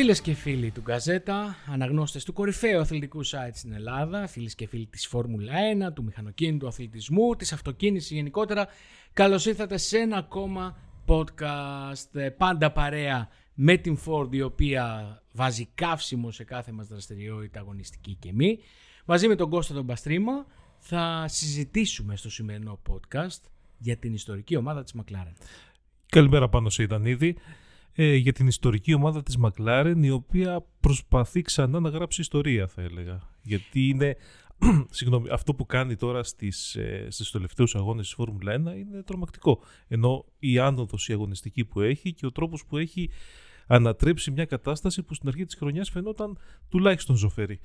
Φίλες και φίλοι του Γκαζέτα, αναγνώστες του κορυφαίου αθλητικού site στην Ελλάδα, φίλες και φίλοι της Φόρμουλα 1, του μηχανοκίνητου αθλητισμού, της αυτοκίνησης γενικότερα, καλώς ήρθατε σε ένα ακόμα podcast. Ε, πάντα παρέα με την Ford, η οποία βάζει καύσιμο σε κάθε μας δραστηριότητα αγωνιστική και μη. Μαζί με τον Κώστα τον Παστρίμα θα συζητήσουμε στο σημερινό podcast για την ιστορική ομάδα της McLaren. Καλημέρα πάνω σε Ιδανίδη ε, για την ιστορική ομάδα της McLaren η οποία προσπαθεί ξανά να γράψει ιστορία θα έλεγα. Γιατί είναι συγγνώμη, αυτό που κάνει τώρα στις, ε, στις τελευταίους αγώνες της Φόρμουλα 1 είναι τρομακτικό. Ενώ η άνοδος η αγωνιστική που έχει και ο τρόπος που έχει ανατρέψει μια κατάσταση που στην αρχή της χρονιάς φαινόταν τουλάχιστον ζωφερή.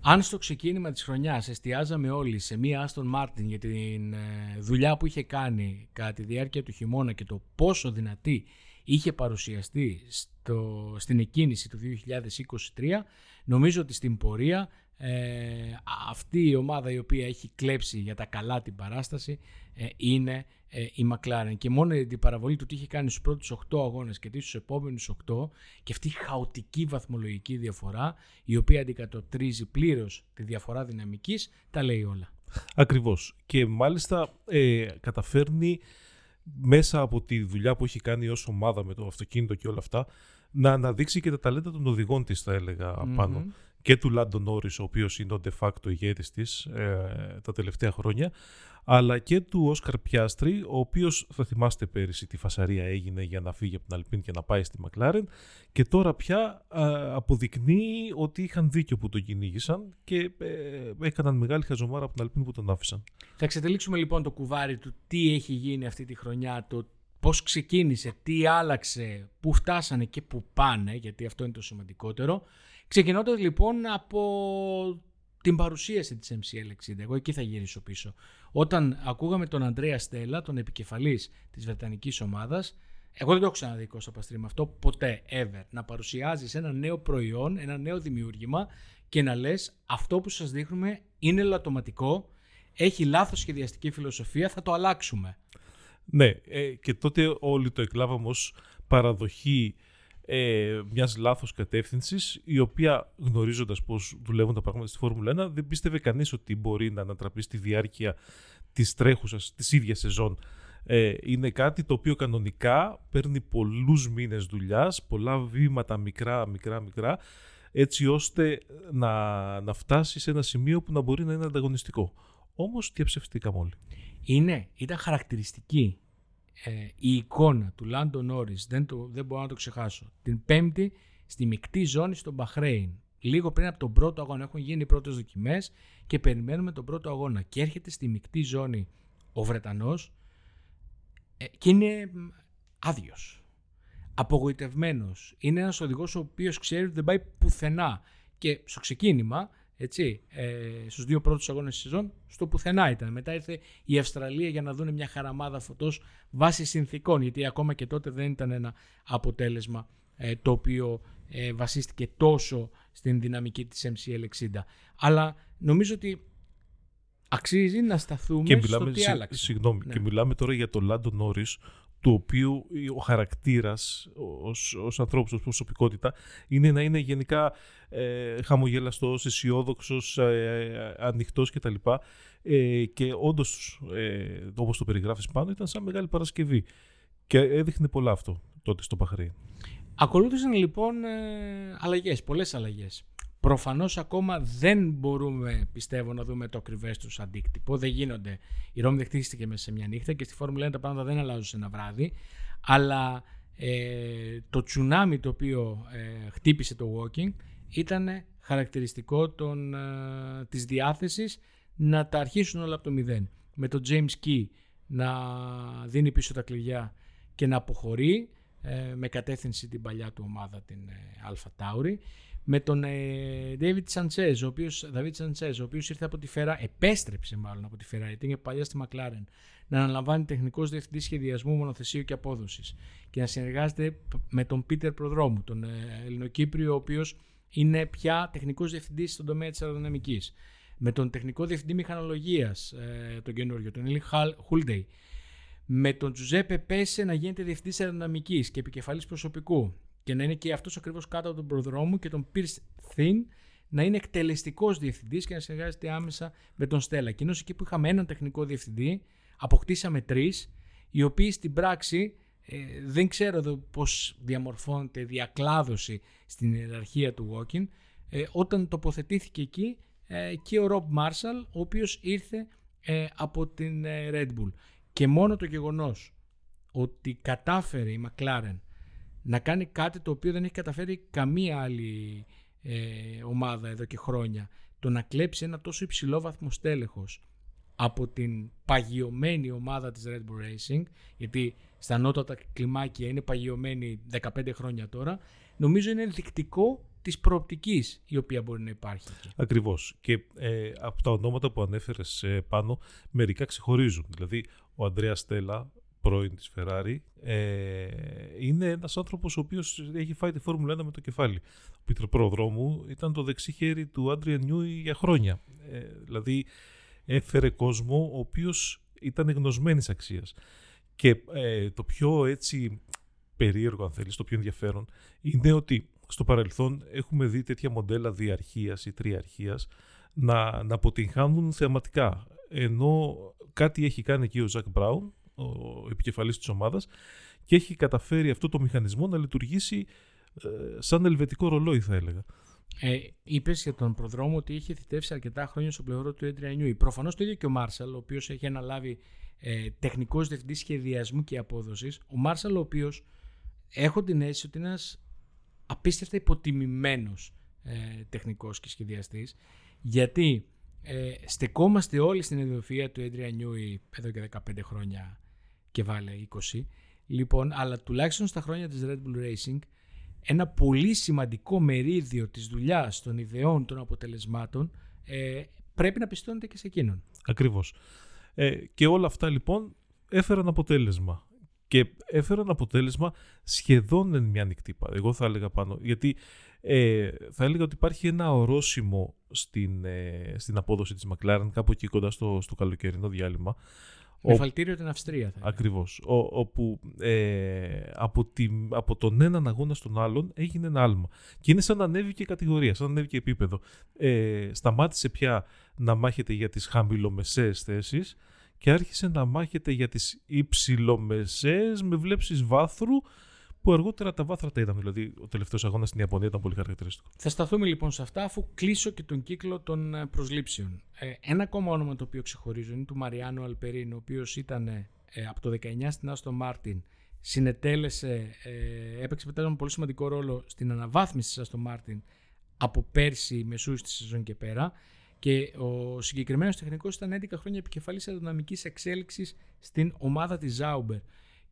Αν στο ξεκίνημα της χρονιάς εστιάζαμε όλοι σε μία Aston Martin για τη ε, δουλειά που είχε κάνει κατά τη διάρκεια του χειμώνα και το πόσο δυνατή είχε παρουσιαστεί στο, στην εκκίνηση του 2023, νομίζω ότι στην πορεία ε, αυτή η ομάδα η οποία έχει κλέψει για τα καλά την παράσταση ε, είναι ε, η McLaren και μόνο την παραβολή του τι είχε κάνει στους πρώτους 8 αγώνες και τι στους επόμενους 8 και αυτή η χαοτική βαθμολογική διαφορά η οποία αντικατοπτρίζει πλήρως τη διαφορά δυναμικής τα λέει όλα. Ακριβώς και μάλιστα ε, καταφέρνει μέσα από τη δουλειά που έχει κάνει ως ομάδα με το αυτοκίνητο και όλα αυτά να αναδείξει και τα ταλέντα των οδηγών της θα έλεγα απάνω και του Λάντον Νόρις ο οποίος είναι ο de facto ηγέτης της ε, τα τελευταία χρόνια αλλά και του Όσκαρ Πιάστρη, ο οποίος θα θυμάστε πέρυσι τι φασαρία έγινε για να φύγει από την Αλπίν και να πάει στη Μακλάρεν και τώρα πια αποδεικνύει ότι είχαν δίκιο που τον κυνήγησαν και ε, έκαναν μεγάλη χαζομάρα από την Αλπίν που τον άφησαν. Θα εξετελίξουμε λοιπόν το κουβάρι του τι έχει γίνει αυτή τη χρονιά, το πώς ξεκίνησε, τι άλλαξε, πού φτάσανε και πού πάνε, γιατί αυτό είναι το σημαντικότερο. Ξεκινώντας λοιπόν από την παρουσίαση της MCL 60. Εγώ εκεί θα γυρίσω πίσω. Όταν ακούγαμε τον Αντρέα Στέλλα, τον επικεφαλής της Βρετανικής ομάδας, εγώ δεν το έχω ξαναδεί Κώστα Παστρή με αυτό ποτέ, ever. Να παρουσιάζεις ένα νέο προϊόν, ένα νέο δημιούργημα και να λες αυτό που σας δείχνουμε είναι λατωματικό, έχει λάθος σχεδιαστική φιλοσοφία, θα το αλλάξουμε. Ναι, ε, και τότε όλοι το εκλάβαμε ως παραδοχή ε, μιας λάθος κατεύθυνσης η οποία γνωρίζοντας πώς δουλεύουν τα πράγματα στη Φόρμουλα 1 δεν πίστευε κανείς ότι μπορεί να ανατραπεί στη διάρκεια της τρέχουσας, της ίδιας σεζόν. Ε, είναι κάτι το οποίο κανονικά παίρνει πολλούς μήνες δουλειάς, πολλά βήματα μικρά, μικρά, μικρά έτσι ώστε να, να φτάσει σε ένα σημείο που να μπορεί να είναι ανταγωνιστικό. Όμως διαψευστήκαμε όλοι. Είναι, ήταν χαρακτηριστική ε, η εικόνα του Λάντο Νόρις, δεν, δεν μπορώ να το ξεχάσω, την πέμπτη στη μεικτή ζώνη στο Μπαχρέιν. Λίγο πριν από τον πρώτο αγώνα έχουν γίνει οι πρώτες δοκιμές και περιμένουμε τον πρώτο αγώνα. Και έρχεται στη μεικτή ζώνη ο Βρετανός ε, και είναι άδειος. Απογοητευμένος. Είναι ένας οδηγός ο οποίος ξέρει ότι δεν πάει πουθενά. Και στο ξεκίνημα έτσι, ε, στους δύο πρώτους αγώνες της σεζόν, στο πουθενά ήταν. Μετά ήρθε η Αυστραλία για να δουν μια χαραμάδα φωτός βάσει συνθήκων, γιατί ακόμα και τότε δεν ήταν ένα αποτέλεσμα ε, το οποίο ε, βασίστηκε τόσο στην δυναμική της MCL 60. Αλλά νομίζω ότι αξίζει να σταθούμε και μιλάμε, στο τι άλλαξε. Συγγνώμη, ναι. και μιλάμε τώρα για τον Λάντο Νόρις, του οποίου ο χαρακτήρας ως, ως ανθρώπους, ως προσωπικότητα είναι να είναι γενικά ε, χαμογελαστός, αισιόδοξος, ε, ανοιχτός κτλ. Ε, και όντως, ε, όπως το περιγράφεις πάνω, ήταν σαν μεγάλη Παρασκευή. Και έδειχνε πολλά αυτό τότε στο Παχρή. Ακολούθησαν λοιπόν ε, αλλαγές, πολλές αλλαγές. Προφανώς ακόμα δεν μπορούμε, πιστεύω, να δούμε το ακριβές τους αντίκτυπο. Δεν γίνονται. Η Ρώμη δεν χτίστηκε μέσα σε μια νύχτα και στη Φόρμουλα 1 τα πράγματα δεν αλλάζουν σε ένα βράδυ. Αλλά ε, το τσουνάμι το οποίο ε, χτύπησε το walking ήταν χαρακτηριστικό των, ε, της διάθεσης να τα αρχίσουν όλα από το μηδέν. Με τον James Key να δίνει πίσω τα κλειδιά και να αποχωρεί ε, με κατεύθυνση την παλιά του ομάδα την ε, Alpha Tauri με τον ε, David Sanchez, ο οποίος, David Sanchez, ο οποίος ήρθε από τη Ferrari, επέστρεψε μάλλον από τη Ferrari, γιατί είναι παλιά στη McLaren, να αναλαμβάνει τεχνικός διευθυντής σχεδιασμού, μονοθεσίου και απόδοσης και να συνεργάζεται με τον Πίτερ Προδρόμου, τον ε, Ελληνοκύπριο, ο οποίος είναι πια τεχνικός διευθυντής στον τομέα της αεροδυναμικής. Με τον τεχνικό διευθυντή μηχανολογίας, ε, τον καινούριο, τον Eli Χούλντεϊ. Με τον Τζουζέπε Πέσε να γίνεται διευθυντής αεροδυναμικής και επικεφαλής προσωπικού και να είναι και αυτός ακριβώς κάτω από τον προδρόμο και τον Pierce Thin να είναι εκτελεστικός διευθυντής και να συνεργάζεται άμεσα με τον Στέλλα. Και εκεί που είχαμε έναν τεχνικό διευθυντή, αποκτήσαμε τρεις, οι οποίοι στην πράξη ε, δεν ξέρω εδώ πώς διαμορφώνεται διακλάδωση στην ιεραρχία του Walking. Ε, όταν τοποθετήθηκε εκεί ε, και ο Rob Marshall, ο οποίος ήρθε ε, από την Red Bull. Και μόνο το γεγονός ότι κατάφερε η McLaren να κάνει κάτι το οποίο δεν έχει καταφέρει καμία άλλη ομάδα εδώ και χρόνια. Το να κλέψει ένα τόσο υψηλό βαθμό στέλεχος από την παγιωμένη ομάδα της Red Bull Racing, γιατί στα ανώτατα κλιμάκια είναι παγιωμένη 15 χρόνια τώρα, νομίζω είναι ενδεικτικό της προοπτικής η οποία μπορεί να υπάρχει. Ακριβώς. Και ε, από τα ονόματα που ανέφερες ε, πάνω, μερικά ξεχωρίζουν. Δηλαδή, ο Αντρέα Στέλλα, πρώην της Ferrari, ε, είναι ένας άνθρωπος ο οποίος έχει φάει τη Φόρμουλα 1 με το κεφάλι. Ο Πίτρο Προδρόμου ήταν το δεξί χέρι του Άντρια Νιούι για χρόνια. Ε, δηλαδή, έφερε κόσμο ο οποίος ήταν γνωσμένης αξίας. Και ε, το πιο έτσι περίεργο, αν θέλεις, το πιο ενδιαφέρον, είναι ότι στο παρελθόν έχουμε δει τέτοια μοντέλα διαρχίας ή τριαρχίας να, να αποτυγχάνουν θεαματικά. Ενώ κάτι έχει κάνει εκεί ο Ζακ Μπράουν, ο επικεφαλής της ομάδας, και έχει καταφέρει αυτό το μηχανισμό να λειτουργήσει ε, σαν ελβετικό ρολόι, θα έλεγα. Ε, Είπες για τον προδρόμο ότι είχε θητεύσει αρκετά χρόνια στο πλευρό του Έντρια Νιούι. Προφανώς το ίδιο και ο Μάρσαλ, ο οποίος έχει αναλάβει ε, τεχνικός διευθυντής σχεδιασμού και απόδοσης. Ο Μάρσαλ, ο οποίος έχω την αίσθηση ότι είναι ένας απίστευτα υποτιμημένος ε, τεχνικός και σχεδιαστής, γιατί ε, στεκόμαστε όλοι στην ιδιοφυα του Έντρια Νιούι εδώ και 15 χρόνια και βάλε 20. Λοιπόν, αλλά τουλάχιστον στα χρόνια της Red Bull Racing ένα πολύ σημαντικό μερίδιο της δουλειάς, των ιδεών, των αποτελεσμάτων ε, πρέπει να πιστώνεται και σε εκείνον. Ακριβώς. Ε, και όλα αυτά λοιπόν έφεραν αποτέλεσμα. Και έφεραν αποτέλεσμα σχεδόν εν μια νυχτή Εγώ θα έλεγα πάνω. Γιατί ε, θα έλεγα ότι υπάρχει ένα ορόσημο στην, ε, στην απόδοση της McLaren κάπου εκεί κοντά στο, στο καλοκαιρινό διάλειμμα με φαλτήριο την Αυστρία. Θα Ακριβώς. όπου ε, από, από τον έναν αγώνα στον άλλον έγινε ένα άλμα. Και είναι σαν να ανέβηκε κατηγορία, σαν να ανέβηκε επίπεδο. Ε, σταμάτησε πια να μάχεται για τις χαμηλομεσαίες θέσεις και άρχισε να μάχεται για τις υψηλομεσαίες με βλέψεις βάθρου που αργότερα τα βάθρα τα είδαμε. Δηλαδή, ο τελευταίος αγώνας στην Ιαπωνία ήταν πολύ χαρακτηριστικό. Θα σταθούμε λοιπόν σε αυτά, αφού κλείσω και τον κύκλο των ε, προσλήψεων. Ε, ένα ακόμα όνομα το οποίο ξεχωρίζω είναι του Μαριάνου Αλπερίν, ο οποίος ήταν ε, από το 19 στην Άστον Μάρτιν. Συνετέλεσε, ε, έπαιξε μετά ένα πολύ σημαντικό ρόλο στην αναβάθμιση της Άστον Μάρτιν από πέρσι μεσούσης της σεζόν και πέρα. Και ο συγκεκριμένος τεχνικός ήταν 11 χρόνια επικεφαλής αεροδυναμικής εξέλιξης στην ομάδα της Sauber.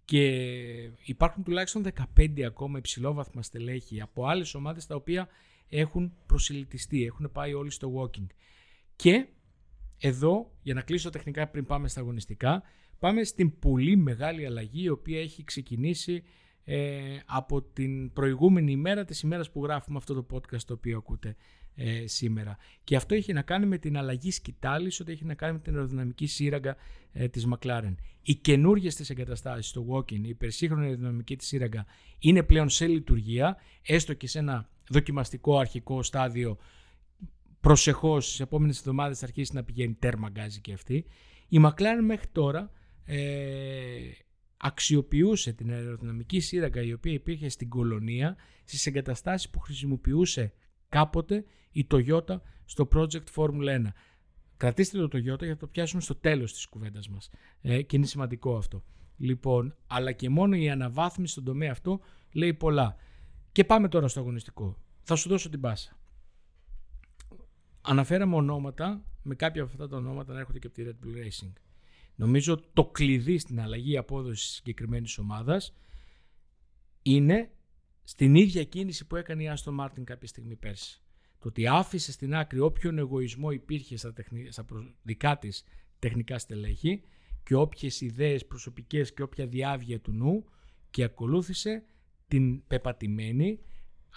Και υπάρχουν τουλάχιστον 15 ακόμα υψηλόβαθμα στελέχη από άλλες ομάδες τα οποία έχουν προσηλυτιστεί, έχουν πάει όλοι στο Woking. Και εδώ, για να κλείσω τεχνικά πριν πάμε στα αγωνιστικά, πάμε στην πολύ μεγάλη αλλαγή η οποία έχει ξεκινήσει ε, από την προηγούμενη ημέρα της ημέρας που γράφουμε αυτό το podcast το οποίο ακούτε ε, σήμερα. Και αυτό έχει να κάνει με την αλλαγή σκητάλης, ότι έχει να κάνει με την αεροδυναμική σύραγγα ε, της McLaren. Οι καινούργιες της εγκαταστάσεις, το walking, η υπερσύγχρονη αεροδυναμική της σύραγγα είναι πλέον σε λειτουργία, έστω και σε ένα δοκιμαστικό αρχικό στάδιο προσεχώς στις επόμενες εβδομάδες θα αρχίσει να πηγαίνει τέρμα γκάζι και αυτή. Η McLaren μέχρι τώρα ε, αξιοποιούσε την αεροδυναμική σύραγγα η οποία υπήρχε στην κολονία στις εγκαταστάσεις που χρησιμοποιούσε κάποτε η Toyota στο Project Formula 1. Κρατήστε το Toyota για να το πιάσουμε στο τέλος της κουβέντας μας. Ε, και είναι σημαντικό αυτό. Λοιπόν, αλλά και μόνο η αναβάθμιση στον τομέα αυτό λέει πολλά. Και πάμε τώρα στο αγωνιστικό. Θα σου δώσω την πάσα. Αναφέραμε ονόματα, με κάποια από αυτά τα ονόματα να έρχονται και από τη Red Bull Racing. Νομίζω το κλειδί στην αλλαγή απόδοσης συγκεκριμένης ομάδας είναι στην ίδια κίνηση που έκανε η Άστον Μάρτιν κάποια στιγμή πέρσι. Το ότι άφησε στην άκρη όποιον εγωισμό υπήρχε στα, τεχνη... στα δικά της τεχνικά στελέχη και όποιες ιδέες προσωπικές και όποια διάβγεια του νου και ακολούθησε την πεπατημένη,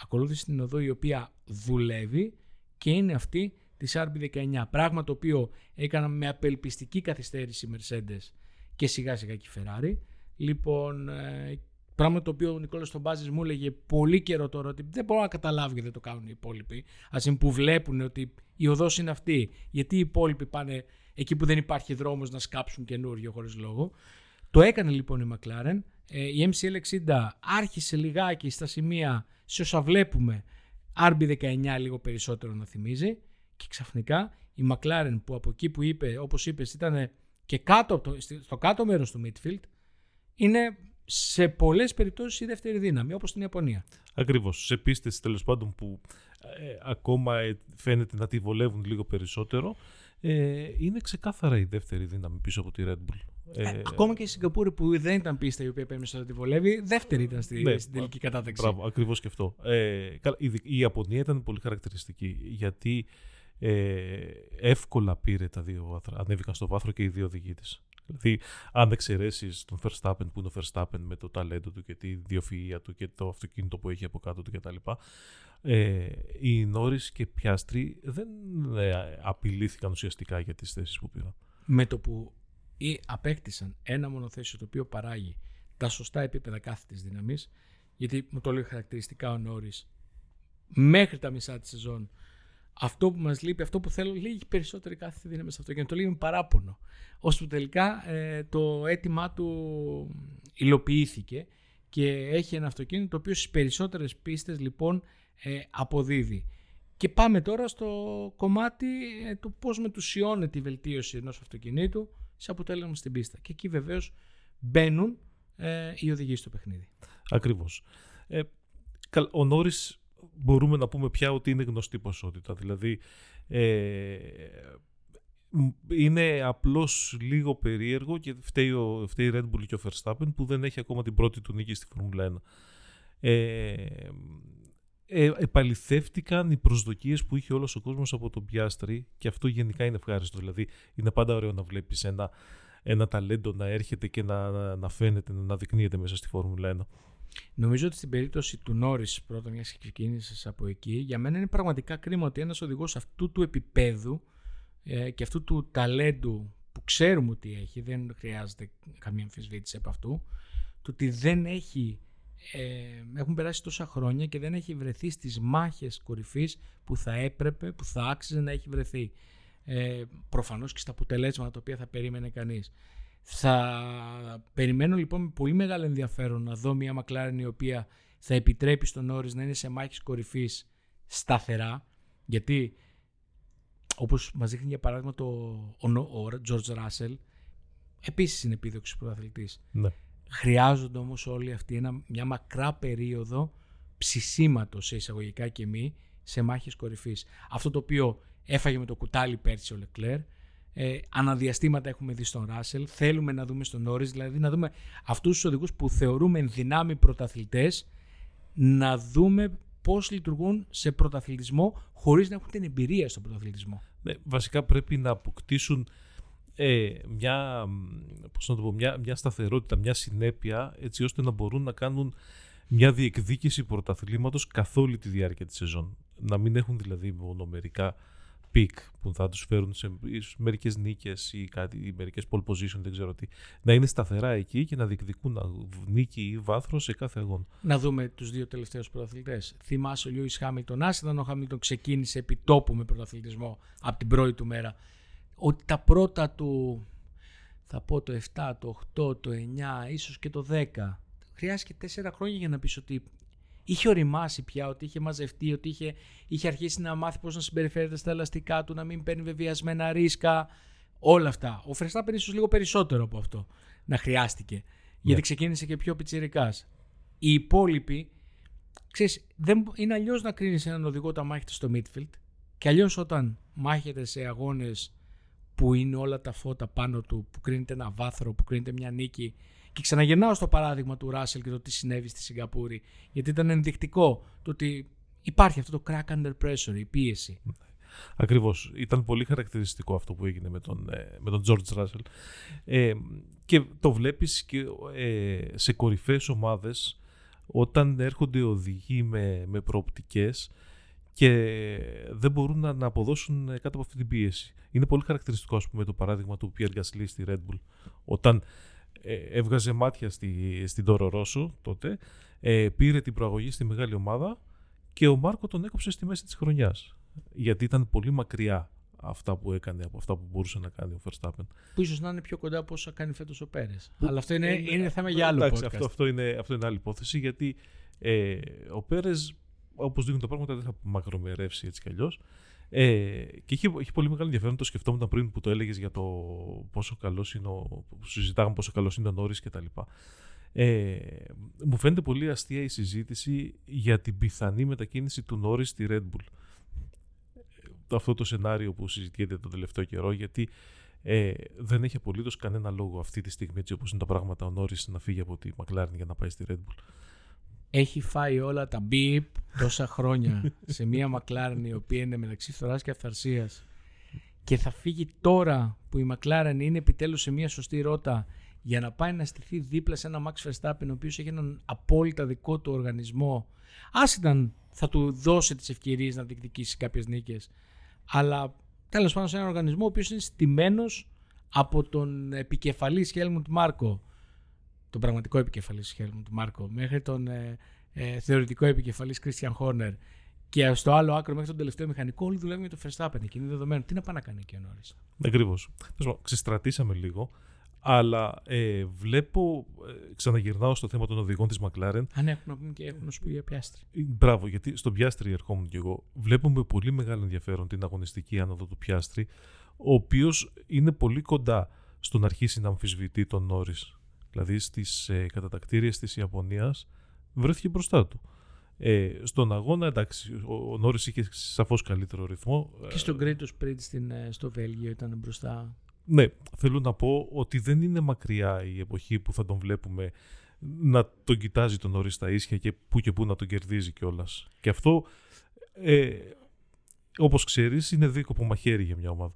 ακολούθησε την οδό η οποία δουλεύει και είναι αυτή της RB19. Πράγμα το οποίο έκανα με απελπιστική καθυστέρηση η Mercedes και σιγά σιγά και η Ferrari. Λοιπόν, ε, Πράγμα το οποίο ο Νικόλας τον Μπάζη μου έλεγε πολύ καιρό τώρα ότι δεν μπορώ να καταλάβω γιατί δεν το κάνουν οι υπόλοιποι. Α πούμε που βλέπουν ότι η οδός είναι αυτή. Γιατί οι υπόλοιποι πάνε εκεί που δεν υπάρχει δρόμος να σκάψουν καινούριο χωρίς λόγο. Το έκανε λοιπόν η McLaren. Ε, η MCL60 άρχισε λιγάκι στα σημεία σε όσα βλέπουμε RB19 λίγο περισσότερο να θυμίζει και ξαφνικά η McLaren που από εκεί που είπε, όπως είπες, ήταν και κάτω, στο κάτω μέρος του midfield είναι σε πολλές περιπτώσεις η δεύτερη δύναμη όπως στην Ιαπωνία. Ακριβώς. Σε πίστες τέλος πάντων που ε, ακόμα ε, φαίνεται να τη βολεύουν λίγο περισσότερο ε, είναι ξεκάθαρα η δεύτερη δύναμη πίσω από τη Red Bull. Ε, ε, ακόμα και η Σιγκαπούρη που δεν ήταν πίστα η οποία πέμεσε να τη βολεύει, δεύτερη ήταν στη, ναι, στην τελική κατάταξη. Μπράβο, ακριβώς και αυτό. Ε, η, η Ιαπωνία ήταν πολύ χαρακτηριστική γιατί ε, εύκολα πήρε τα δύο βάθρα. Ανέβηκαν στο βάθρο και οι δύο οδηγοί της. Δηλαδή, αν εξαιρέσεις τον Verstappen που είναι ο Verstappen με το ταλέντο του και τη διοφυΐα του και το αυτοκίνητο που έχει από κάτω του κτλ. Ε, οι Νόρις και Πιάστροι δεν ε, απειλήθηκαν ουσιαστικά για τις θέσεις που πήραν. Με το που ή απέκτησαν ένα μονοθέσιο το οποίο παράγει τα σωστά επίπεδα κάθετης δύναμης, γιατί μου το λέει χαρακτηριστικά ο Νόρις, μέχρι τα μισά της σεζόν αυτό που μας λείπει, αυτό που θέλω, λίγη περισσότερη κάθε δύναμη σε αυτό και το λέει με παράπονο. Ώστε τελικά ε, το αίτημά του υλοποιήθηκε και έχει ένα αυτοκίνητο το οποίο στις περισσότερες πίστες λοιπόν ε, αποδίδει. Και πάμε τώρα στο κομμάτι ε, του πώς μετουσιώνεται η βελτίωση ενός αυτοκινήτου σε αποτέλεσμα στην πίστα. Και εκεί βεβαίως μπαίνουν ε, οι οδηγοί στο παιχνίδι. Ακριβώς. Ε, ο Νόρις μπορούμε να πούμε πια ότι είναι γνωστή ποσότητα. Δηλαδή ε, είναι απλώς λίγο περίεργο και φταίει, ο, φταίει η Red Bull και ο Verstappen που δεν έχει ακόμα την πρώτη του νίκη στη Φόρμουλα 1. Ε, ε, επαληθεύτηκαν οι προσδοκίες που είχε όλος ο κόσμος από τον Πιάστρη και αυτό γενικά είναι ευχάριστο. Δηλαδή είναι πάντα ωραίο να βλέπεις ένα, ένα ταλέντο να έρχεται και να, να φαίνεται, να δεικνύεται μέσα στη Φόρμουλα 1. Νομίζω ότι στην περίπτωση του Νόρι, πρώτα μιας και ξεκίνησες από εκεί, για μένα είναι πραγματικά κρίμα ότι ένας οδηγός αυτού του επίπεδου ε, και αυτού του ταλέντου που ξέρουμε ότι έχει, δεν χρειάζεται καμία αμφισβήτηση από αυτού, το ότι δεν έχει, ε, έχουν περάσει τόσα χρόνια και δεν έχει βρεθεί στις μάχες κορυφής που θα έπρεπε, που θα άξιζε να έχει βρεθεί. Ε, προφανώς και στα αποτελέσματα τα οποία θα περίμενε κανείς. Θα περιμένω λοιπόν με πολύ μεγάλο ενδιαφέρον να δω μια McLaren η οποία θα επιτρέπει στον Norris να είναι σε μάχης κορυφής σταθερά γιατί όπως μας δείχνει για παράδειγμα το, ο, ο George Russell επίσης είναι επίδοξος πρωταθλητής. Ναι. Χρειάζονται όμως όλοι αυτοί ένα, μια μακρά περίοδο ψησίματος σε εισαγωγικά και μη σε μάχες κορυφής. Αυτό το οποίο έφαγε με το κουτάλι πέρσι ο Leclerc ε, αναδιαστήματα έχουμε δει στον Ράσελ. Θέλουμε να δούμε στον Νόρι, δηλαδή να δούμε αυτούς τους οδηγούς που θεωρούμε ενδυνάμει πρωταθλητές, να δούμε πώς λειτουργούν σε πρωταθλητισμό χωρίς να έχουν την εμπειρία στον πρωταθλητισμό. Ναι, βασικά πρέπει να αποκτήσουν ε, μια, πώς να το πω, μια, μια σταθερότητα, μια συνέπεια έτσι ώστε να μπορούν να κάνουν μια διεκδίκηση πρωταθλήματος καθ' όλη τη διάρκεια της σεζόν. Να μην έχουν δηλαδή μόνο μερικά peak που θα τους φέρουν σε μερικές νίκες ή κάτι, ή μερικές pole position, δεν ξέρω τι. Να είναι σταθερά εκεί και να διεκδικούν νίκη ή βάθρο σε κάθε αγώνα. Να δούμε τους δύο τελευταίους πρωταθλητές. Θυμάσαι ο Λιούις Χάμιλτον, άσχετα ο Χάμιλτον ξεκίνησε επί τόπου με πρωταθλητισμό από την πρώτη του μέρα, ότι τα πρώτα του, θα πω το 7, το 8, το 9, ίσως και το 10, χρειάστηκε τέσσερα χρόνια για να πεις ότι είχε οριμάσει πια, ότι είχε μαζευτεί, ότι είχε, είχε αρχίσει να μάθει πώς να συμπεριφέρεται στα ελαστικά του, να μην παίρνει βεβαιασμένα ρίσκα. Όλα αυτά. Ο Φρεστάπεν ίσως λίγο περισσότερο από αυτό να χρειάστηκε. Ναι. Γιατί ξεκίνησε και πιο πιτσιρικάς. Οι υπόλοιποι, ξέρεις, δεν, είναι αλλιώς να κρίνεις έναν οδηγό όταν μάχεται στο midfield και αλλιώς όταν μάχεται σε αγώνες που είναι όλα τα φώτα πάνω του, που κρίνεται ένα βάθρο, που κρίνεται μια νίκη και ξαναγεννάω στο παράδειγμα του Ράσελ και το τι συνέβη στη Σιγκαπούρη, γιατί ήταν ενδεικτικό το ότι υπάρχει αυτό το crack under pressure, η πίεση. Ακριβώς. Ήταν πολύ χαρακτηριστικό αυτό που έγινε με τον, ε, με τον George Russell. Ε, και το βλέπεις και ε, σε κορυφαίες ομάδες όταν έρχονται οδηγοί με, με προοπτικές και δεν μπορούν να, να αποδώσουν κάτω από αυτή την πίεση. Είναι πολύ χαρακτηριστικό, ας πούμε, το παράδειγμα του Pierre Gasly στη Red Bull. Όταν ε, έβγαζε μάτια στη, στην Τόρο Ρώσο τότε, ε, πήρε την προαγωγή στη μεγάλη ομάδα και ο Μάρκο τον έκοψε στη μέση της χρονιάς. Γιατί ήταν πολύ μακριά αυτά που έκανε από αυτά που μπορούσε να κάνει ο Verstappen. Που ίσως να είναι πιο κοντά από όσα κάνει φέτος ο Πέρες. Αλλά αυτό είναι, είναι θέμα για άλλο Εντάξει, podcast. αυτό, αυτό, είναι, αυτό είναι άλλη υπόθεση γιατί ε, ο Πέρες, όπως δείχνουν τα πράγματα, δεν θα μακρομερεύσει έτσι κι αλλιώς. Ε, και έχει, έχει πολύ μεγάλο ενδιαφέρον. Το σκεφτόμουν πριν που το έλεγες για το πόσο καλός είναι ο. που συζητάγαμε πόσο καλός είναι ο Νόρι κτλ. Ε, μου φαίνεται πολύ αστεία η συζήτηση για την πιθανή μετακίνηση του Νόρι στη Red Bull. Αυτό το σενάριο που συζητιέται τον τελευταίο καιρό, γιατί ε, δεν έχει απολύτως κανένα λόγο αυτή τη στιγμή, έτσι όπως είναι τα πράγματα, ο Νόρι να φύγει από τη McLaren για να πάει στη Red Bull. Έχει φάει όλα τα μπιπ τόσα χρόνια σε μια McLaren η οποία είναι μεταξύ φθοράς και αυθαρσίας. Και θα φύγει τώρα που η McLaren είναι επιτέλους σε μια σωστή ρότα για να πάει να στηθεί δίπλα σε ένα Max Verstappen ο οποίος έχει έναν απόλυτα δικό του οργανισμό. Ας ήταν θα του δώσει τις ευκαιρίες να διεκδικήσει κάποιες νίκες. Αλλά τέλος πάντων σε έναν οργανισμό ο οποίος είναι στημένος από τον επικεφαλής Helmut Μάρκο τον πραγματικό επικεφαλής Helmut Μάρκο μέχρι τον ε, ε, θεωρητικό επικεφαλής Christian Horner και στο άλλο άκρο μέχρι τον τελευταίο μηχανικό όλοι δουλεύουν για το Verstappen και είναι δεδομένο. Τι να πάει να κάνει και ο Νόρις. Ακριβώς. Ξεστρατήσαμε λίγο. Αλλά ε, βλέπω, ε, ξαναγυρνάω στο θέμα των οδηγών της McLaren. Αν έχουν να πούμε και έχουν να σου πει για Πιάστρη. Ε, Μπράβο, γιατί στον Πιάστρη ερχόμουν κι εγώ. Βλέπω με πολύ μεγάλο ενδιαφέρον την αγωνιστική άνοδο του Πιάστρη, ο οποίος είναι πολύ κοντά στο να αρχίσει να αμφισβητεί τον Νόρις. Δηλαδή στις ε, κατατακτήριες της Ιαπωνίας βρέθηκε μπροστά του. Ε, στον αγώνα, εντάξει, ο, ο Νόρις είχε σαφώς καλύτερο ρυθμό. Και στον Great Sprint στην, ε, στο Βέλγιο ήταν μπροστά. Ναι, θέλω να πω ότι δεν είναι μακριά η εποχή που θα τον βλέπουμε να τον κοιτάζει τον Νόρις στα ίσια και που και που να τον κερδίζει κιόλας. Και αυτό, ε, όπως ξέρεις, είναι δίκοπο μαχαίρι για μια ομάδα.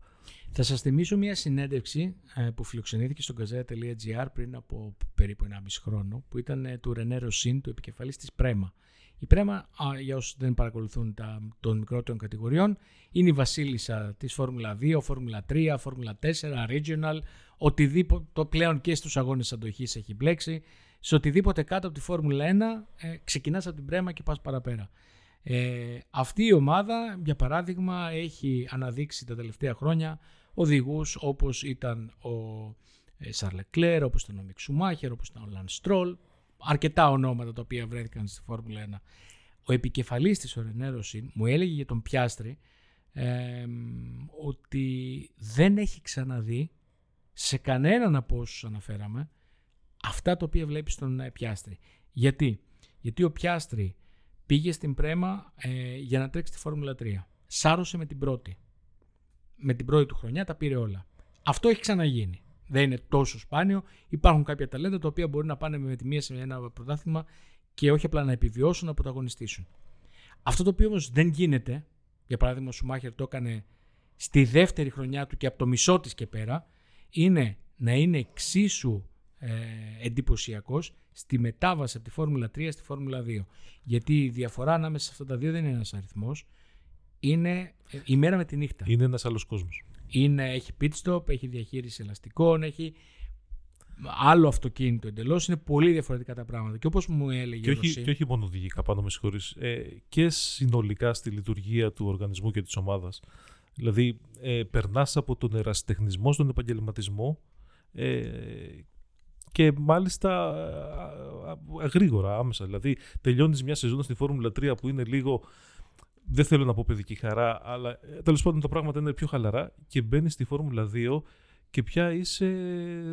Θα σας θυμίσω μια συνέντευξη ε, που φιλοξενήθηκε στο gazeta.gr πριν από περίπου 1,5 χρόνο που ήταν ε, του Ρενέ Ροσίν, του επικεφαλής της Πρέμα. Η Πρέμα, α, για όσους δεν παρακολουθούν τα, των μικρότερων κατηγοριών, είναι η βασίλισσα της Φόρμουλα 2, Φόρμουλα 3, Φόρμουλα 4, Regional, οτιδήποτε το πλέον και στους αγώνες αντοχής έχει μπλέξει. Σε οτιδήποτε κάτω από τη Φόρμουλα 1 ε, ξεκινάς από την Πρέμα και πας παραπέρα. Ε, αυτή η ομάδα, για παράδειγμα, έχει αναδείξει τα τελευταία χρόνια οδηγούς όπως ήταν ο Σαρλε Κλέρ, όπως ήταν ο Μικ Σουμάχερ, όπως ήταν ο Λαν Στρόλ, αρκετά ονόματα τα οποία βρέθηκαν στη Φόρμουλα 1. Ο επικεφαλής της ο Ρενέ Ρωσίν μου έλεγε για τον Πιάστρη ε, ότι δεν έχει ξαναδεί σε κανέναν από όσους αναφέραμε αυτά τα οποία βλέπεις στον Πιάστρη. Γιατί; Γιατί ο Πιάστρη πήγε στην Πρέμα ε, για να τρέξει τη Φόρμουλα 3. Σάρωσε με την πρώτη. Με την πρώτη του χρονιά τα πήρε όλα. Αυτό έχει ξαναγίνει. Δεν είναι τόσο σπάνιο. Υπάρχουν κάποια ταλέντα τα οποία μπορεί να πάνε με τη μία σε ένα πρωτάθλημα και όχι απλά να επιβιώσουν, να πρωταγωνιστήσουν. Αυτό το οποίο όμως δεν γίνεται, για παράδειγμα ο Σουμάχερ το έκανε στη δεύτερη χρονιά του και από το μισό της και πέρα, είναι να είναι εξίσου ε, εντυπωσιακός στη μετάβαση από τη Φόρμουλα 3 στη Φόρμουλα 2. Γιατί η διαφορά ανάμεσα σε αυτά τα δύο δεν είναι ένας αριθμός. Είναι η μέρα με τη νύχτα. Είναι ένας άλλος κόσμος. Είναι, έχει pit stop, έχει διαχείριση ελαστικών, έχει άλλο αυτοκίνητο εντελώς. Είναι πολύ διαφορετικά τα πράγματα. Και όπως μου έλεγε. Και όχι, και όχι μόνο οδηγικά, πάνω με συγχωρείς. Ε, και συνολικά στη λειτουργία του οργανισμού και της ομάδας. Δηλαδή, ε, περνάς από τον ερασιτεχνισμό στον επαγγελματισμό ε, και μάλιστα γρήγορα, άμεσα. Δηλαδή, τελειώνεις μια σεζόν στη Φόρμουλα 3 που είναι λίγο. Δεν θέλω να πω παιδική χαρά, αλλά τέλος πάντων τα πράγματα είναι πιο χαλαρά και μπαίνεις στη Φόρμουλα 2 και πια είσαι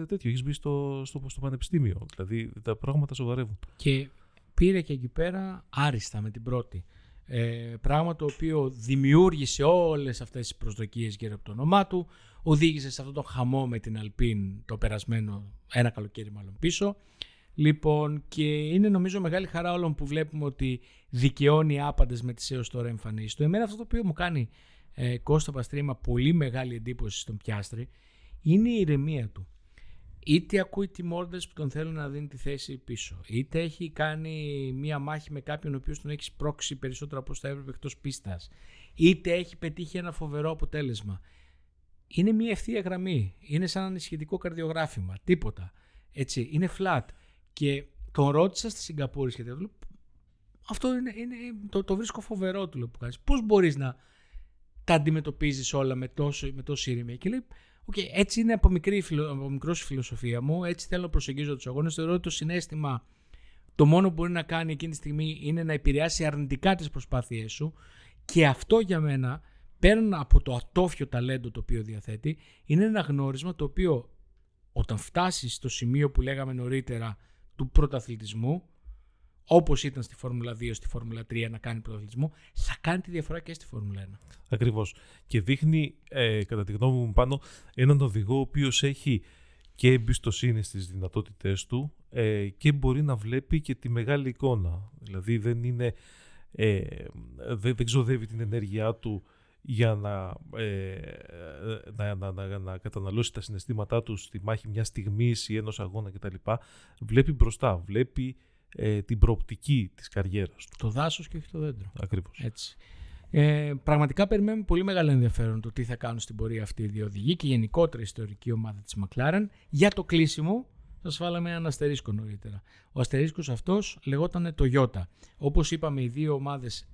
τέτοιο. Έχεις μπει στο, στο, στο πανεπιστήμιο. Δηλαδή τα πράγματα σοβαρεύουν. Και πήρε και εκεί πέρα άριστα με την πρώτη. Ε, πράγμα το οποίο δημιούργησε όλες αυτές τις προσδοκίες γύρω από το όνομά του οδήγησε σε αυτό το χαμό με την Αλπίν το περασμένο ένα καλοκαίρι μάλλον πίσω. Λοιπόν και είναι νομίζω μεγάλη χαρά όλων που βλέπουμε ότι δικαιώνει άπαντες με τις έως τώρα εμφανίσεις του. Εμένα αυτό το οποίο μου κάνει ε, Κώστα Παστρίμα πολύ μεγάλη εντύπωση στον Πιάστρη είναι η ηρεμία του είτε ακούει τιμόρδες που τον θέλουν να δίνει τη θέση πίσω, είτε έχει κάνει μία μάχη με κάποιον ο οποίος τον έχει σπρώξει περισσότερο από όσο θα έπρεπε εκτός πίστας, είτε έχει πετύχει ένα φοβερό αποτέλεσμα. Είναι μία ευθεία γραμμή. Είναι σαν ένα ισχυτικό καρδιογράφημα. Τίποτα. Έτσι, είναι flat. Και τον ρώτησα στη Σιγκαπούρη σχετικά. Του λέω, αυτό είναι, είναι, το, το βρίσκω φοβερό του λέω που κάνεις. Πώς μπορείς να τα αντιμετωπίζεις όλα με, τόσο, με τόση ηρεμία. Και λέει, okay, έτσι είναι από, μικρή, από μικρός η φιλοσοφία μου, έτσι θέλω να προσεγγίζω τους αγώνες. Θεωρώ ότι το συνέστημα το μόνο που μπορεί να κάνει εκείνη τη στιγμή είναι να επηρεάσει αρνητικά τις προσπάθειές σου και αυτό για μένα, πέραν από το ατόφιο ταλέντο το οποίο διαθέτει, είναι ένα γνώρισμα το οποίο όταν φτάσεις στο σημείο που λέγαμε νωρίτερα του πρωταθλητισμού, όπως ήταν στη Φόρμουλα 2, στη Φόρμουλα 3 να κάνει πρωταθλητισμό, θα κάνει τη διαφορά και στη Φόρμουλα 1. Ακριβώς. Και δείχνει, ε, κατά τη γνώμη μου, πάνω έναν οδηγό ο οποίος έχει και εμπιστοσύνη στις δυνατότητές του ε, και μπορεί να βλέπει και τη μεγάλη εικόνα. Δηλαδή δεν είναι, ε, δεν, δεν ξοδεύει την ενέργειά του για να, ε, να, να, να, να, καταναλώσει τα συναισθήματά του στη μάχη μια στιγμή ή ενός αγώνα κτλ. Βλέπει μπροστά, βλέπει ε, την προοπτική της καριέρας του. Το δάσος και όχι το δέντρο. Ακριβώς. Έτσι. Ε, πραγματικά περιμένουμε πολύ μεγάλο ενδιαφέρον το τι θα κάνουν στην πορεία αυτή οι δύο οδηγοί και γενικότερα η ιστορική ομάδα της McLaren. Για το κλείσιμο σας βάλαμε ένα αστερίσκο νωρίτερα. Ο αστερίσκος αυτός λεγόταν Toyota. Όπως είπαμε οι δύο ομάδες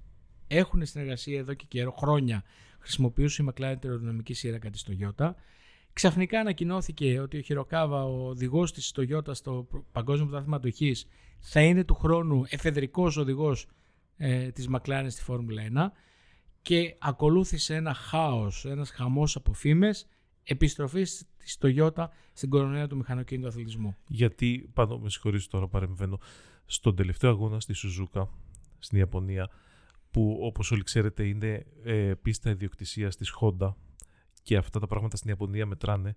έχουν συνεργασία εδώ και καιρό, χρόνια χρησιμοποιούσε η McLaren την αεροδυναμική σύραγγα της Toyota. Ξαφνικά ανακοινώθηκε ότι ο Χιροκάβα, ο οδηγός της Toyota στο Παγκόσμιο Πρωτάθλημα Αντοχή, θα είναι του χρόνου εφεδρικός οδηγός ε, της McLaren στη Φόρμουλα 1 και ακολούθησε ένα χάος, ένας χαμός από φήμες επιστροφής της Toyota στην κορονέα του μηχανοκίνητου αθλητισμού. Γιατί, πάνω με συγχωρείς τώρα παρεμβαίνω, στον τελευταίο αγώνα στη Σουζούκα, στην Ιαπωνία, που όπως όλοι ξέρετε είναι ε, πίστα ιδιοκτησίας της Honda και αυτά τα πράγματα στην Ιαπωνία μετράνε,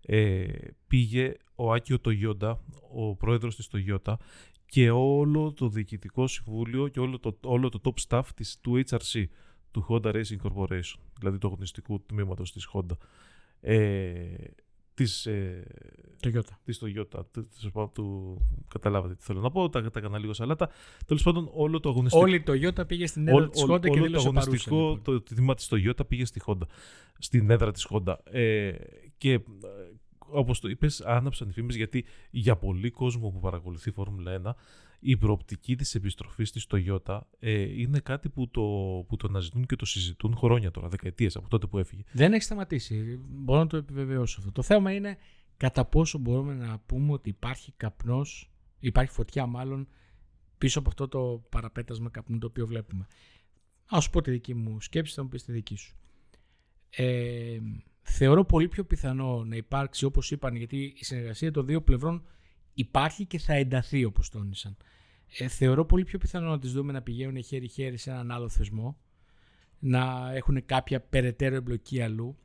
ε, πήγε ο Άκιο Τογιόντα, ο πρόεδρος της Toyota και όλο το διοικητικό συμβούλιο και όλο το, όλο το top staff της, του HRC του Honda Racing Corporation, δηλαδή του αγωνιστικού τμήματος της Honda. Ε, της, ε, Toyota. Της Toyota. Του, του, καταλάβατε τι θέλω να πω, τα, τα έκανα λίγο σαλάτα. Τέλος πάντων, όλο το αγωνιστικό. Όλη η Toyota πήγε στην έδρα της Honda και δήλωσε το αγωνιστικό, παρούσα, λοιπόν. το τμήμα τη Toyota πήγε στη Honda, στην έδρα της Honda. Ε, και ε, όπως το είπες, άναψαν οι φήμες γιατί για πολλοί κόσμο που παρακολουθεί Φόρμουλα 1 η προοπτική της επιστροφής της Toyota ε, είναι κάτι που το, που το αναζητούν και το συζητούν χρόνια τώρα, δεκαετίες από τότε που έφυγε. Δεν έχει σταματήσει. Μπορώ να το επιβεβαιώσω αυτό. Το θέμα είναι κατά πόσο μπορούμε να πούμε ότι υπάρχει καπνός, υπάρχει φωτιά μάλλον πίσω από αυτό το παραπέτασμα καπνού το οποίο βλέπουμε. Α σου πω τη δική μου σκέψη, θα μου πεις τη δική σου. Ε, θεωρώ πολύ πιο πιθανό να υπάρξει, όπως είπαν, γιατί η συνεργασία των δύο πλευρών υπάρχει και θα ενταθεί, όπως τόνισαν. Ε, θεωρώ πολύ πιο πιθανό να τις δούμε να πηγαίνουν χέρι-χέρι σε έναν άλλο θεσμό, να έχουν κάποια περαιτέρω εμπλοκή αλλού.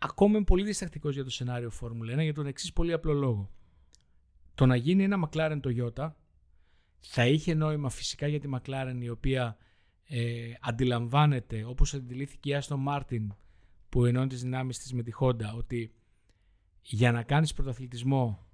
Ακόμα είμαι πολύ διστακτικός για το σενάριο Φόρμουλα 1 για τον εξής πολύ απλό λόγο. Το να γίνει ένα McLaren Toyota θα είχε νόημα φυσικά για τη McLaren η οποία ε, αντιλαμβάνεται όπως αντιλήφθηκε η Aston Martin που ενώνει τις δυνάμεις της με τη Honda ότι για να κάνεις πρωταθλητισμό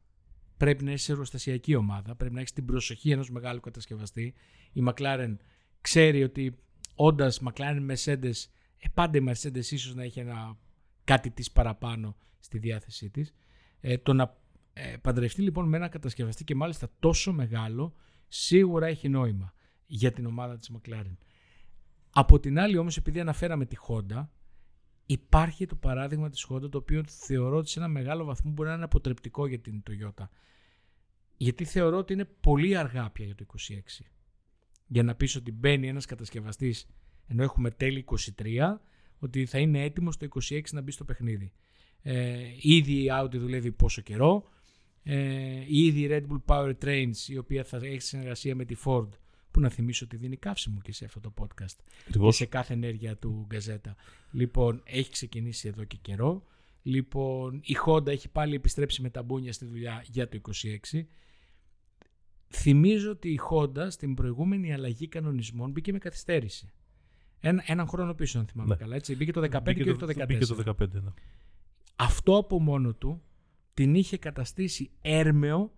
πρέπει να είσαι εργοστασιακή ομάδα, πρέπει να έχεις την προσοχή ενός μεγάλου κατασκευαστή. Η McLaren ξέρει ότι όντας McLaren Mercedes, ε, πάντα η Mercedes ίσως να έχει ένα κάτι της παραπάνω στη διάθεσή της. Ε, το να ε, παντρευτεί λοιπόν με ένα κατασκευαστή και μάλιστα τόσο μεγάλο σίγουρα έχει νόημα για την ομάδα της McLaren. Από την άλλη όμως επειδή αναφέραμε τη Honda υπάρχει το παράδειγμα της Honda το οποίο θεωρώ ότι σε ένα μεγάλο βαθμό μπορεί να είναι αποτρεπτικό για την Toyota. Γιατί θεωρώ ότι είναι πολύ αργά πια για το 26. Για να πεις ότι μπαίνει ένας κατασκευαστής ενώ έχουμε τέλη 23 ότι θα είναι έτοιμος το 26 να μπει στο παιχνίδι. Ε, ήδη η Audi δουλεύει πόσο καιρό. Ε, ήδη η Red Bull Power Trains η οποία θα έχει συνεργασία με τη Ford που να θυμίσω ότι δίνει καύσιμο και σε αυτό το podcast και σε κάθε ενέργεια του Γκαζέτα. Λοιπόν, έχει ξεκινήσει εδώ και καιρό. Λοιπόν, η Honda έχει πάλι επιστρέψει με τα μπούνια στη δουλειά για το 26. Θυμίζω ότι η Honda στην προηγούμενη αλλαγή κανονισμών μπήκε με καθυστέρηση. Ένα, έναν χρόνο πίσω, αν θυμάμαι Ναι. καλά. Έτσι. Μπήκε το 15 Μπήκε και όχι το 14. Μπήκε το 15, ναι. Αυτό από μόνο του την είχε καταστήσει έρμεο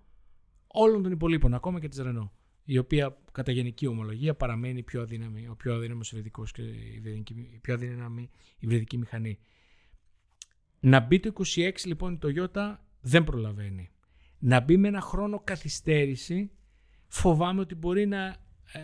όλων των υπολείπων, ακόμα και της Renault, η οποία κατά γενική ομολογία παραμένει πιο αδύναμη, ο πιο αδύναμος υβριδικός και η υβριδική- η πιο αδύναμη υβριδική μηχανή. Να μπει το 26 λοιπόν η Toyota δεν προλαβαίνει. να μπει με ένα χρόνο καθυστέρηση φοβάμαι ότι μπορεί να ε,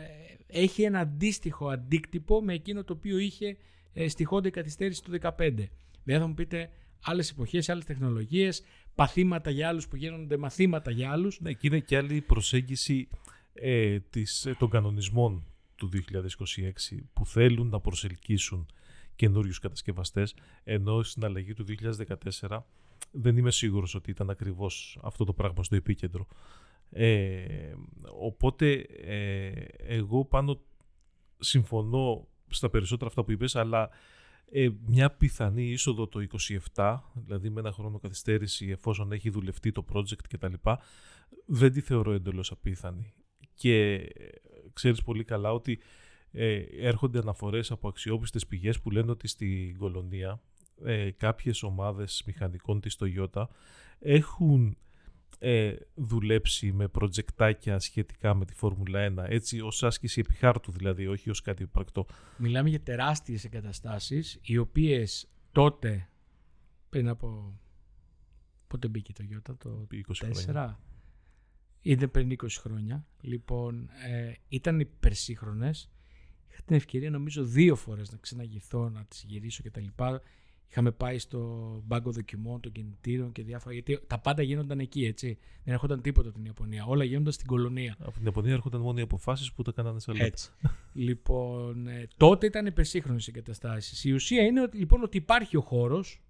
έχει ένα αντίστοιχο αντίκτυπο με εκείνο το οποίο είχε ε, στη Honda καθυστέρηση του 2015. Δηλαδή θα μου πείτε άλλες εποχές, άλλες τεχνολογίες, παθήματα για άλλους που γίνονται μαθήματα για άλλους. Ναι, και είναι και άλλη προσέγγιση ε, της, ε, των κανονισμών του 2026 που θέλουν να προσελκύσουν καινούριους κατασκευαστές ενώ στην αλλαγή του 2014 δεν είμαι σίγουρος ότι ήταν ακριβώς αυτό το πράγμα στο επίκεντρο. Ε, οπότε ε, εγώ πάνω συμφωνώ στα περισσότερα αυτά που είπες αλλά ε, μια πιθανή είσοδο το 27 δηλαδή με ένα χρόνο καθυστέρηση εφόσον έχει δουλευτεί το project κτλ δεν τη θεωρώ εντελώς απίθανη και ξέρεις πολύ καλά ότι ε, έρχονται αναφορές από αξιόπιστες πηγές που λένε ότι στην κολονία ε, κάποιες ομάδες μηχανικών της Toyota έχουν ε, δουλέψει με προτζεκτάκια σχετικά με τη Φόρμουλα 1, έτσι ως άσκηση επιχάρτου δηλαδή, όχι ως κάτι πρακτό. Μιλάμε για τεράστιες εγκαταστάσεις, οι οποίες τότε, πριν από... Πότε μπήκε το Toyota, το 20 χρόνια. Ήταν πριν 20 χρόνια. Λοιπόν, ε, ήταν υπερσύγχρονες. Είχα την ευκαιρία νομίζω δύο φορές να ξαναγηθώ, να τις γυρίσω κτλ. Είχαμε πάει στο μπάγκο δοκιμών των κινητήρων και διάφορα. Γιατί τα πάντα γίνονταν εκεί, έτσι. Δεν έρχονταν τίποτα από την Ιαπωνία. Όλα γίνονταν στην κολονία. Από την Ιαπωνία έρχονταν μόνο οι αποφάσεις που τα κάνανε σε Έτσι. λοιπόν, ε, τότε ήταν υπερσύγχρονες οι εγκαταστάσεις. Η ουσία είναι ότι, λοιπόν ότι υπάρχει ο χώρος,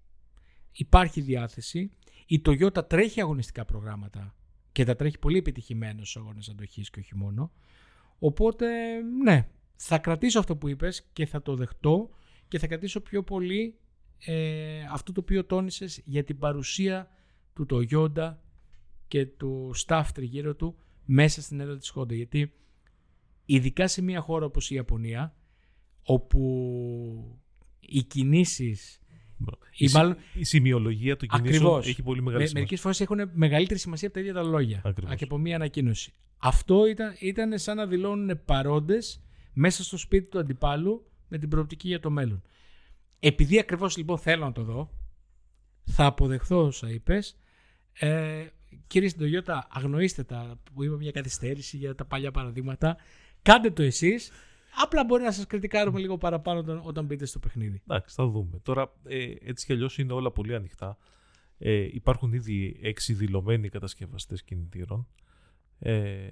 υπάρχει διάθεση. Η Toyota τρέχει αγωνιστικά προγράμματα και τα τρέχει πολύ επιτυχημένος στου αγώνε αντοχής και όχι μόνο. Οπότε, ναι, θα κρατήσω αυτό που είπες και θα το δεχτώ και θα κρατήσω πιο πολύ ε, αυτό το οποίο τόνισες για την παρουσία του Toyota και του staff τριγύρω του μέσα στην έδρα της Honda. Γιατί ειδικά σε μια χώρα όπως η Ιαπωνία, όπου οι κινήσεις η, μάλλον... η σημειολογία των κινήσεων έχει πολύ μεγάλη σημασία. Μερικές φορές έχουν μεγαλύτερη σημασία από τα ίδια τα λόγια και από μια ανακοίνωση. Αυτό ήταν, ήταν σαν να δηλώνουν παρόντες μέσα στο σπίτι του αντιπάλου με την προοπτική για το μέλλον. Επειδή ακριβώς λοιπόν θέλω να το δω, θα αποδεχθώ όσα είπες. Ε, κύριε Συντογιώτα, αγνοήστε τα που είπα μια καθυστέρηση για τα παλιά παραδείγματα. Κάντε το εσείς. Απλά μπορεί να σας κριτικάρουμε λίγο παραπάνω όταν, όταν μπείτε στο παιχνίδι. Εντάξει, θα δούμε. Τώρα, ε, έτσι κι αλλιώς είναι όλα πολύ ανοιχτά. Ε, υπάρχουν ήδη έξι δηλωμένοι κατασκευαστές κινητήρων. Ε,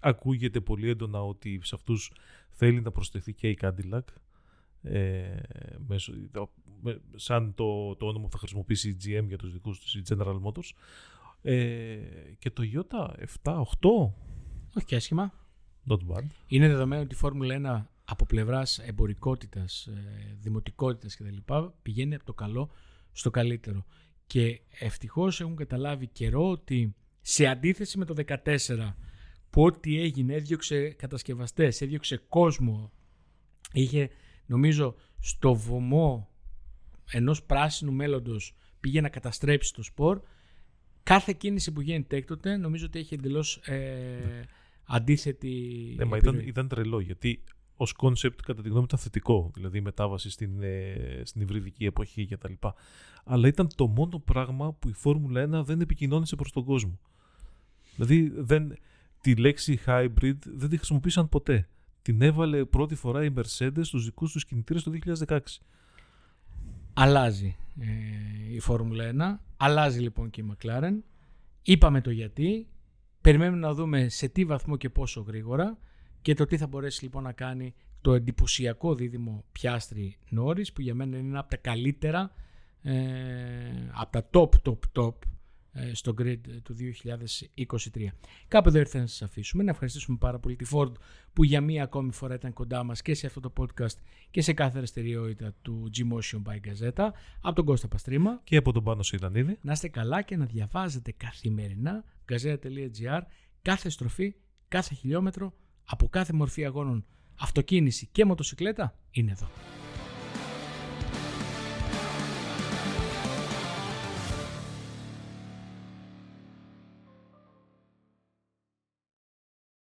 ακούγεται πολύ έντονα ότι σε αυτούς θέλει να προσθεθεί και η Cadillac ε, μέσω, σαν το, το όνομα που θα χρησιμοποιήσει η GM για τους δικούς τους, η General Motors. Ε, και το Toyota 7, 8. Όχι και άσχημα. Not bad. Είναι δεδομένο ότι η Φόρμουλα 1 από πλευράς εμπορικότητας, ε, δημοτικότητας κτλ. πηγαίνει από το καλό στο καλύτερο. Και ευτυχώς έχουν καταλάβει καιρό ότι σε αντίθεση με το 14 που ό,τι έγινε έδιωξε κατασκευαστές, έδιωξε κόσμο, είχε νομίζω στο βωμό ενός πράσινου μέλλοντος πήγε να καταστρέψει το σπορ. Κάθε κίνηση που γίνεται έκτοτε νομίζω ότι έχει εντελώς ε, ναι. Αντίθετη. Ναι, μα ήταν, ήταν τρελό γιατί ως κόνσεπτ κατά τη γνώμη ήταν θετικό. Δηλαδή η μετάβαση στην, ε, στην υβριδική εποχή κτλ. Αλλά ήταν το μόνο πράγμα που η Φόρμουλα 1 δεν επικοινώνησε προς τον κόσμο. Δηλαδή δεν, τη λέξη hybrid δεν τη χρησιμοποίησαν ποτέ την έβαλε πρώτη φορά η Mercedes στους δικούς τους κινητήρες το 2016. Αλλάζει ε, η Φόρμουλα 1, αλλάζει λοιπόν και η McLaren. Είπαμε το γιατί, περιμένουμε να δούμε σε τι βαθμό και πόσο γρήγορα και το τι θα μπορέσει λοιπόν να κάνει το εντυπωσιακό δίδυμο Πιάστρι Νόρις που για μένα είναι ένα από τα καλύτερα, ε, από τα top top top ε, στο grid του 2023. Κάπου εδώ ήρθε να σας αφήσουμε. Να ευχαριστήσουμε πάρα πολύ τη Ford που για μία ακόμη φορά ήταν κοντά μας και σε αυτό το podcast και σε κάθε δραστηριότητα του G-Motion by Gazeta από τον Κώστα Παστρίμα και από τον Πάνο Σιδανίδη. Να είστε καλά και να διαβάζετε καθημερινά gazeta.gr κάθε στροφή, κάθε χιλιόμετρο από κάθε μορφή αγώνων αυτοκίνηση και μοτοσυκλέτα είναι εδώ.